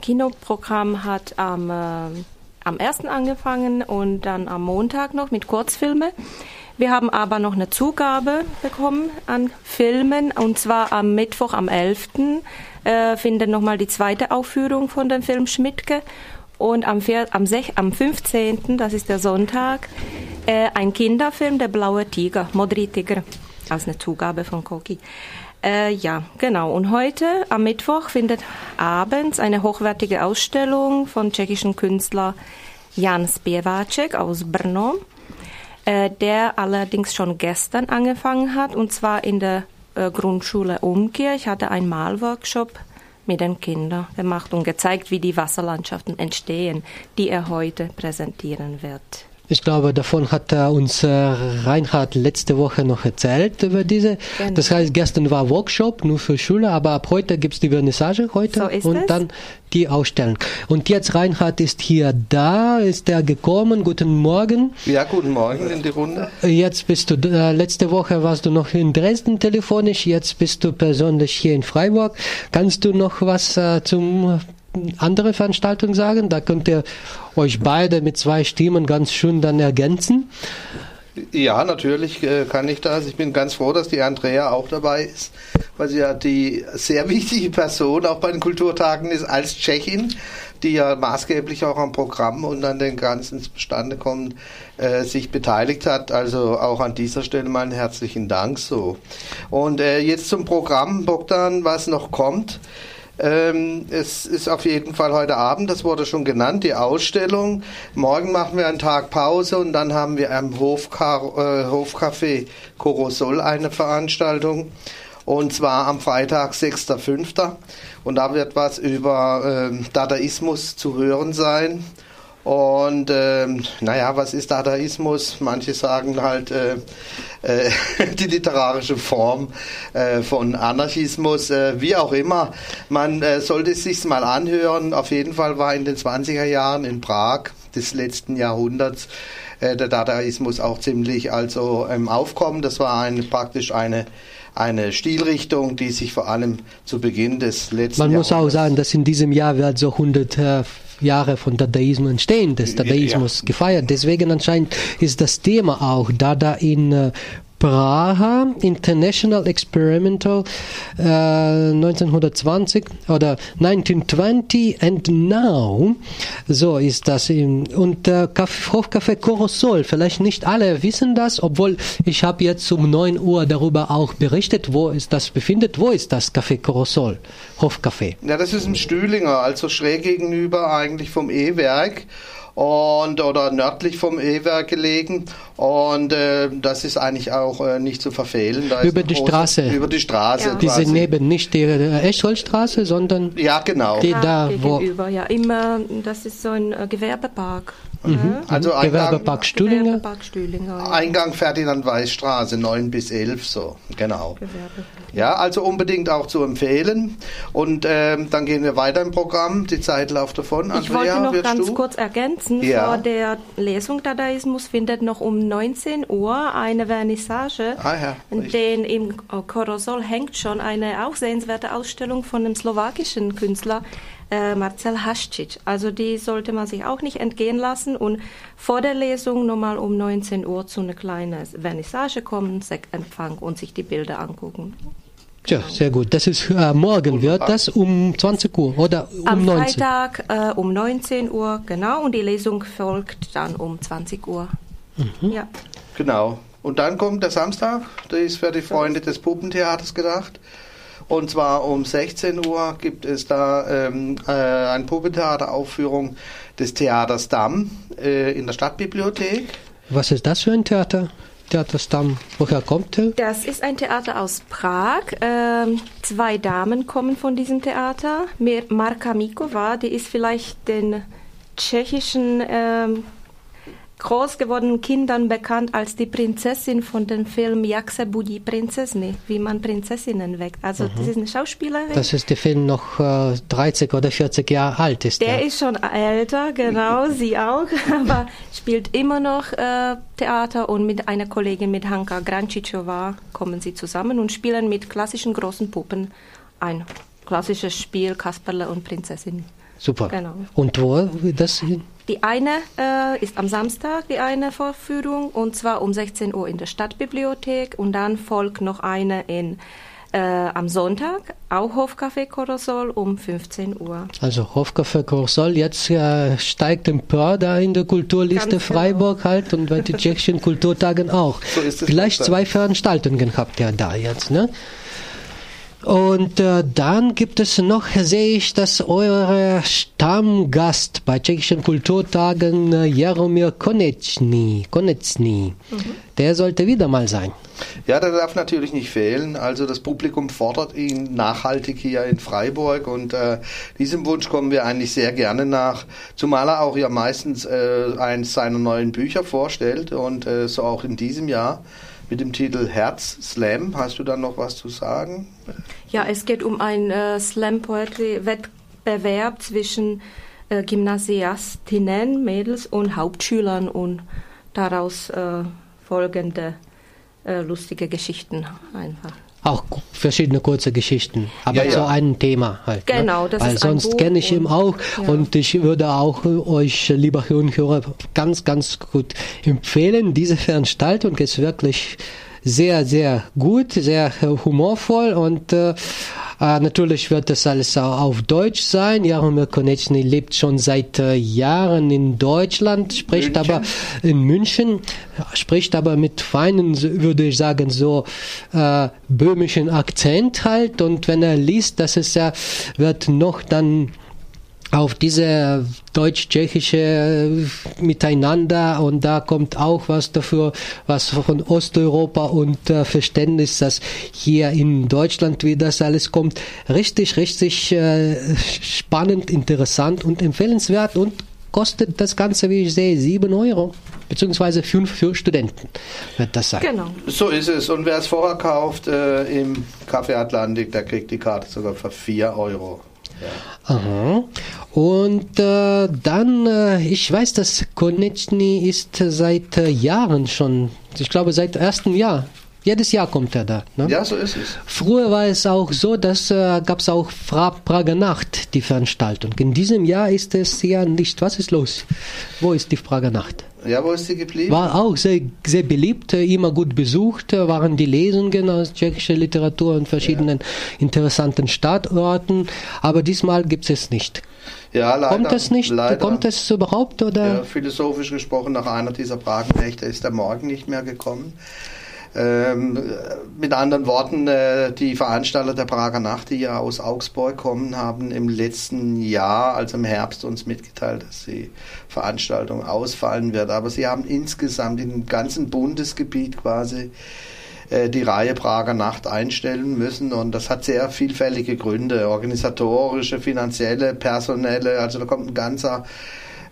Kinoprogramm hat am, äh, am ersten angefangen und dann am Montag noch mit Kurzfilme. Wir haben aber noch eine Zugabe bekommen an Filmen und zwar am Mittwoch, am 11. Äh, findet nochmal die zweite Aufführung von dem Film Schmidtke und am, vier, am, sech, am 15., das ist der Sonntag, äh, ein Kinderfilm, Der blaue Tiger, Modri Tiger, als eine Zugabe von Koki. Äh, ja, genau. Und heute, am Mittwoch, findet abends eine hochwertige Ausstellung von tschechischen Künstler Jan Spiewacek aus Brno äh, der allerdings schon gestern angefangen hat, und zwar in der äh, Grundschule Umkehr. Ich hatte einen Malworkshop mit den Kindern gemacht und gezeigt, wie die Wasserlandschaften entstehen, die er heute präsentieren wird. Ich glaube, davon hat uns äh, Reinhard letzte Woche noch erzählt über diese. Genau. Das heißt, gestern war Workshop nur für Schüler, aber ab heute gibt es die Vernissage heute so und es. dann die Ausstellung. Und jetzt Reinhard ist hier da, ist er gekommen. Guten Morgen. Ja, guten Morgen in die Runde. Jetzt bist du, äh, letzte Woche warst du noch in Dresden telefonisch, jetzt bist du persönlich hier in Freiburg. Kannst du noch was äh, zum andere Veranstaltung sagen? Da könnt ihr euch beide mit zwei Stimmen ganz schön dann ergänzen. Ja, natürlich äh, kann ich das. Ich bin ganz froh, dass die Andrea auch dabei ist, weil sie ja die sehr wichtige Person auch bei den Kulturtagen ist als Tschechin, die ja maßgeblich auch am Programm und an den ganzen Bestandekommen äh, sich beteiligt hat. Also auch an dieser Stelle mal einen herzlichen Dank so. Und äh, jetzt zum Programm, Bogdan, was noch kommt. Ähm, es ist auf jeden Fall heute Abend, das wurde schon genannt, die Ausstellung. Morgen machen wir einen Tag Pause und dann haben wir am Hofka äh, Hofcafé Corosol eine Veranstaltung. Und zwar am Freitag, 6.5. Und da wird was über äh, Dadaismus zu hören sein. Und ähm, naja, was ist Dadaismus? Manche sagen halt äh, äh, die literarische Form äh, von Anarchismus, äh, wie auch immer. Man äh, sollte es sich mal anhören. Auf jeden Fall war in den 20er Jahren in Prag des letzten Jahrhunderts äh, der Dadaismus auch ziemlich also im Aufkommen. Das war eine, praktisch eine eine Stilrichtung, die sich vor allem zu Beginn des letzten Man muss auch sagen, dass in diesem Jahr wird so 100 äh, Jahre von Dadaismus entstehen, des Dadaismus ja. gefeiert. Deswegen anscheinend ist das Thema auch Dada in äh, Praha International Experimental äh, 1920 oder 1920 and now. So ist das. Im, und äh, Hofcafé Corosol, vielleicht nicht alle wissen das, obwohl ich habe jetzt um 9 Uhr darüber auch berichtet, wo es das befindet. Wo ist das Café Corosol, Hofcafé? Ja, das ist im Stühlinger, also schräg gegenüber eigentlich vom E-Werk und oder nördlich vom E-Werk gelegen und äh, das ist eigentlich auch äh, nicht zu verfehlen. Da über die große, Straße. Über die Straße. Ja. Diese neben nicht die äh, Escholstraße, sondern ja genau. Die da gegenüber, wo ja immer. Das ist so ein äh, Gewerbepark. Mhm. Also Eingang, Gewerbepark Stühlinger. Gewerbepark Stühlinger ja. Eingang Ferdinand Weiß Straße 9 bis 11 so genau. Ja, also unbedingt auch zu empfehlen. Und ähm, dann gehen wir weiter im Programm. Die Zeit läuft davon. Andrea, ich wollte noch ganz du? kurz ergänzen. Ja. Vor der Lesung Dadaismus findet noch um 19 Uhr eine Vernissage. Ah, ja, denn im Korosol hängt schon eine auch sehenswerte Ausstellung von einem slowakischen Künstler, äh, Marcel Hascic. Also die sollte man sich auch nicht entgehen lassen und vor der Lesung nochmal um 19 Uhr zu einer kleinen Vernissage kommen, Sektempfang und sich die Bilder angucken. Ja, sehr gut. Das ist äh, morgen wird das um 20 Uhr oder um Am 19 Freitag äh, um 19 Uhr, genau. Und die Lesung folgt dann um 20 Uhr. Mhm. Ja. Genau. Und dann kommt der Samstag, der ist für die Freunde des Puppentheaters gedacht. Und zwar um 16 Uhr gibt es da ähm, äh, eine Puppentheateraufführung des Theaters Damm äh, in der Stadtbibliothek. Was ist das für ein Theater? Theaterstamm, woher kommt er? Das ist ein Theater aus Prag. Ähm, zwei Damen kommen von diesem Theater. Marka Mikova, die ist vielleicht den tschechischen ähm, groß gewordenen Kindern bekannt als die Prinzessin von dem Film Jak se budí princezny, wie man Prinzessinnen weckt. Also mhm. das ist eine Schauspielerin. Das ist der Film noch äh, 30 oder 40 Jahre alt ist. Der, der. ist schon älter, genau, sie auch, aber spielt immer noch äh, Theater und mit einer Kollegin, mit Hanka Grancicova, kommen sie zusammen und spielen mit klassischen großen Puppen ein klassisches Spiel Kasperle und Prinzessin. super. Genau. Und wo das? Die eine äh, ist am Samstag, die eine Vorführung, und zwar um 16 Uhr in der Stadtbibliothek. Und dann folgt noch eine in, äh, am Sonntag, auch Hofcafé Corosol um 15 Uhr. Also Hofcafé Corosol, jetzt äh, steigt Empör da in der Kulturliste Ganz genau. Freiburg halt und bei den tschechischen Kulturtagen auch. So ist es Vielleicht zwei Veranstaltungen habt ihr da jetzt, ne? Und äh, dann gibt es noch, sehe ich, dass euer Stammgast bei tschechischen Kulturtagen äh, Jaromir Konecny, Konecny, der sollte wieder mal sein. Ja, der darf natürlich nicht fehlen. Also das Publikum fordert ihn nachhaltig hier in Freiburg und äh, diesem Wunsch kommen wir eigentlich sehr gerne nach, zumal er auch ja meistens äh, eins seiner neuen Bücher vorstellt und äh, so auch in diesem Jahr mit dem Titel Herz Slam. Hast du da noch was zu sagen? Ja, es geht um einen äh, Slam Poetry Wettbewerb zwischen äh, Gymnasiastinnen, Mädels und Hauptschülern und daraus äh, folgende äh, lustige Geschichten einfach. Auch verschiedene kurze Geschichten, aber Ja, ja. zu einem Thema halt. Genau, ne? das Weil ist ein sonst kenne ich ihn auch ja. und ich würde auch äh, euch, lieber Hörer und Hörer, ganz, ganz gut empfehlen. Diese Veranstaltung ist wirklich sehr, sehr gut, sehr äh, humorvoll und äh, äh, natürlich wird das alles auch auf Deutsch sein. Jaromir Konechny lebt schon seit äh, Jahren in Deutschland, spricht München. aber in München, spricht aber mit feinen, würde ich sagen, so äh, böhmischen Akzent halt. Und wenn er liest, das ist ja, wird noch dann auf diese deutsch-tschechische Miteinander und da kommt auch was dafür, was von Osteuropa und äh, Verständnis, dass hier in Deutschland, wie das alles kommt, richtig, richtig äh, spannend, interessant und empfehlenswert und kostet das Ganze, wie ich sehe, 7 Euro, beziehungsweise 5 für Studenten wird das sein. Genau. So ist es. Und wer es vorher kauft äh, im Café Atlantik, der kriegt die Karte sogar für 4 Euro. Aha. Und äh, dann, äh, ich weiß, dass Konechny ist seit äh, Jahren schon, ich glaube seit ersten Jahr. Jedes Jahr kommt er da. Ne? ja, so ist es. Früher war es auch so, dass äh, gab es auch Fra Prager Nacht, die Veranstaltung. In diesem Jahr ist es ja nicht. Was ist los? Wo ist die Prager Nacht? Ja, wo ist sie geblieben? War auch sehr, sehr beliebt, äh, immer gut besucht, äh, waren die Lesungen aus tschechischer Literatur und verschiedenen interessanten Stadtorten, aber diesmal gibt es es nicht. ja, leider. Kommt es nicht? Leider. Kommt es überhaupt oder? Ja, philosophisch gesprochen, nach einer dieser Pragnächte ist der Morgen nicht mehr gekommen. Ähm, mit anderen Worten, äh, die Veranstalter der Prager Nacht, die ja aus Augsburg kommen, haben im letzten Jahr, also im Herbst, uns mitgeteilt, dass die Veranstaltung ausfallen wird. Aber sie haben insgesamt im ganzen Bundesgebiet quasi äh, die Reihe Prager Nacht einstellen müssen. Und das hat sehr vielfältige Gründe, organisatorische, finanzielle, personelle, also da kommt ein ganzer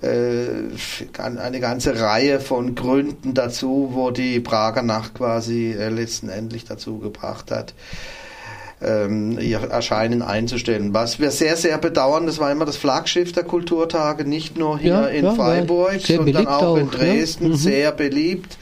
eine ganze Reihe von Gründen dazu, wo die Prager Nacht quasi äh, letztendlich dazu gebracht hat, ähm, ihr Erscheinen einzustellen. Was wir sehr, sehr bedauern, das war immer das Flaggschiff der Kulturtage, nicht nur hier Ja, in ja, Freiburg, sondern auch, in ne? Dresden, Mhm. sehr beliebt.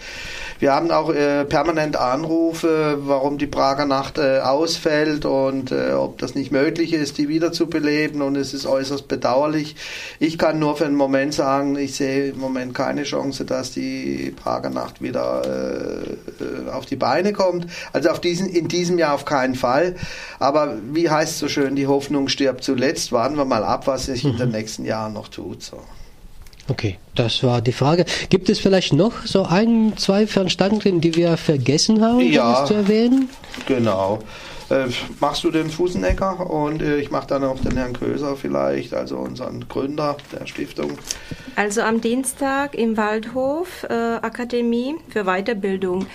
Wir haben auch äh, permanent Anrufe, warum die Prager Nacht äh, ausfällt und äh, ob das nicht möglich ist, die wieder zu beleben und es ist äußerst bedauerlich. Ich kann nur für einen Moment sagen, ich sehe im Moment keine Chance, dass die Prager Nacht wieder äh, äh, auf die Beine kommt. Also auf diesen, in diesem Jahr auf keinen Fall. Aber wie heißt es so schön, die Hoffnung stirbt zuletzt. Warten wir mal ab, was sich in den nächsten Jahren noch tut. So. Okay, das war die Frage. Gibt es vielleicht noch so ein, zwei Veranstaltungen, die wir vergessen haben, Ja. das zu erwähnen? Genau. Äh, machst du den Fußenecker und äh, ich mache dann noch den Herrn Köser vielleicht, also unseren Gründer der Stiftung. Also am Dienstag im Waldhof äh, Akademie für Weiterbildung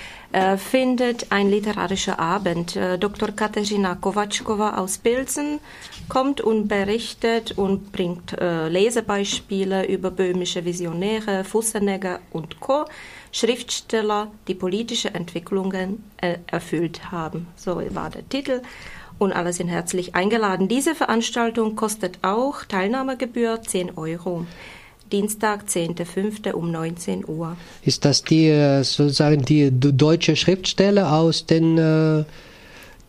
findet ein literarischer Abend. Äh, Dr. Katerina Kovačkova aus Pilsen kommt und berichtet und bringt äh, Lesebeispiele über böhmische Visionäre, Fussenegger und Co. Schriftsteller, die politische Entwicklungen äh, erfüllt haben. So war der Titel. Und alle sind herzlich eingeladen. Diese Veranstaltung kostet auch Teilnahmegebühr 10 Euro. Dienstag, 10.05. um 19 Uhr. Ist das die äh, sozusagen die deutsche Schriftsteller aus den äh,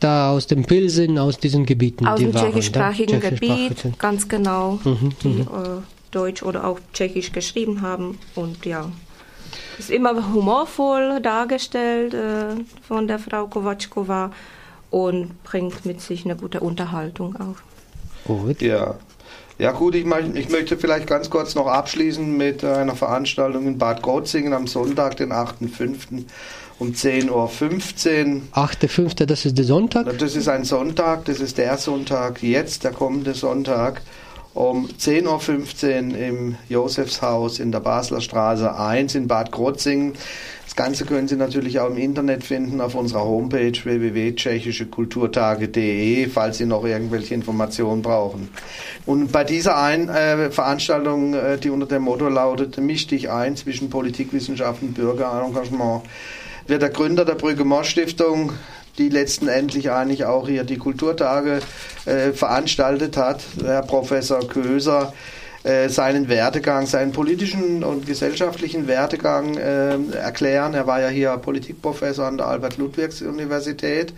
da aus dem Pilsen, aus diesen Gebieten. Aus dem waren, tschechischsprachigen? Gebiet, ganz genau, Mhm, die äh, Deutsch oder auch Tschechisch geschrieben haben. Und ja, ist immer humorvoll dargestellt äh, von der Frau Kovatschkova und bringt mit sich eine gute Unterhaltung auch. Gut. Ja. Ja gut, ich, mein, ich möchte vielleicht ganz kurz noch abschließen mit einer Veranstaltung in Bad Krozingen am Sonntag, den 8.5. um 10.15 Uhr. 8.5., das ist der Sonntag. Das ist ein Sonntag, das ist der Sonntag, jetzt der kommende Sonntag um 10.15 Uhr im Josefshaus in der Basler Straße 1 in Bad Krotzingen. Das Ganze können Sie natürlich auch im Internet finden auf unserer Homepage www.tschechischekulturtage.de, falls Sie noch irgendwelche Informationen brauchen. Und bei dieser ein, äh, Veranstaltung, äh, die unter dem Motto lautet, misch dich ein zwischen Politikwissenschaften und Bürgerengagement, wird der Gründer der Brügge Mosch Stiftung, die letztendlich eigentlich auch hier die Kulturtage äh, veranstaltet hat, Herr Professor Köser, äh, seinen Werdegang, seinen politischen und gesellschaftlichen Werdegang äh, erklären. Er war ja hier Politikprofessor an der Albert-Ludwigs-Universität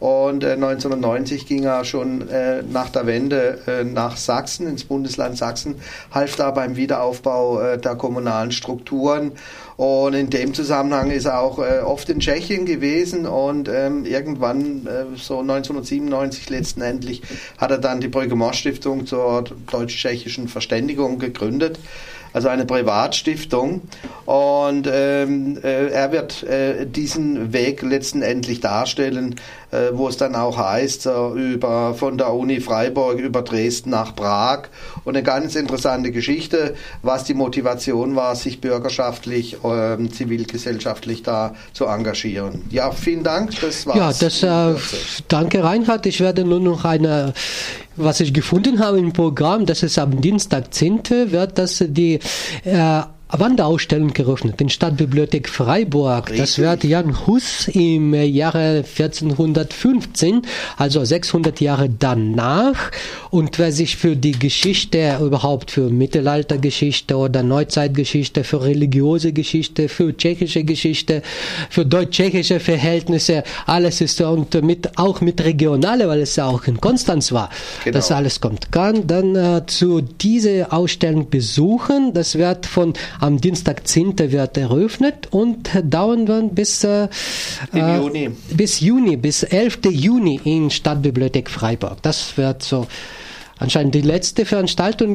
und äh, 1990 ging er schon äh, nach der Wende äh, nach Sachsen, ins Bundesland Sachsen, half da beim Wiederaufbau äh, der kommunalen Strukturen. Und in dem Zusammenhang ist er auch äh, oft in Tschechien gewesen und ähm, irgendwann, äh, so 1997 letztendlich, hat er dann die Brügge Mosch Stiftung zur deutsch-tschechischen Verständigung gegründet also eine Privatstiftung. Und ähm, äh, er wird äh, diesen Weg letztendlich darstellen, äh, wo es dann auch heißt, äh, über von der Uni Freiburg über Dresden nach Prag. Und eine ganz interessante Geschichte, was die Motivation war, sich bürgerschaftlich, ähm, zivilgesellschaftlich da zu engagieren. Ja, vielen Dank. Das war's. Ja, das, äh, danke Reinhard. Ich werde nur noch eine, was ich gefunden habe im Programm, das ist am Dienstag 10. wird das die äh, Wanderausstellung geöffnet in Stadtbibliothek Freiburg. Richtig. Das wird Jan Hus im Jahre 1415, also 600 Jahre danach. Und wer sich für die Geschichte, überhaupt für Mittelaltergeschichte oder Neuzeitgeschichte, für religiöse Geschichte, für tschechische Geschichte, für deutsch-tschechische Verhältnisse, alles ist und mit, auch mit regionale, weil es ja auch in Konstanz war, Genau. das alles kommt, kann dann äh, zu dieser Ausstellung besuchen. Das wird von am Dienstag 10. wird eröffnet und dauern dann bis äh, äh, Juni. bis Juni, bis 11. Juni in Stadtbibliothek Freiburg. Das wird so anscheinend die letzte Veranstaltung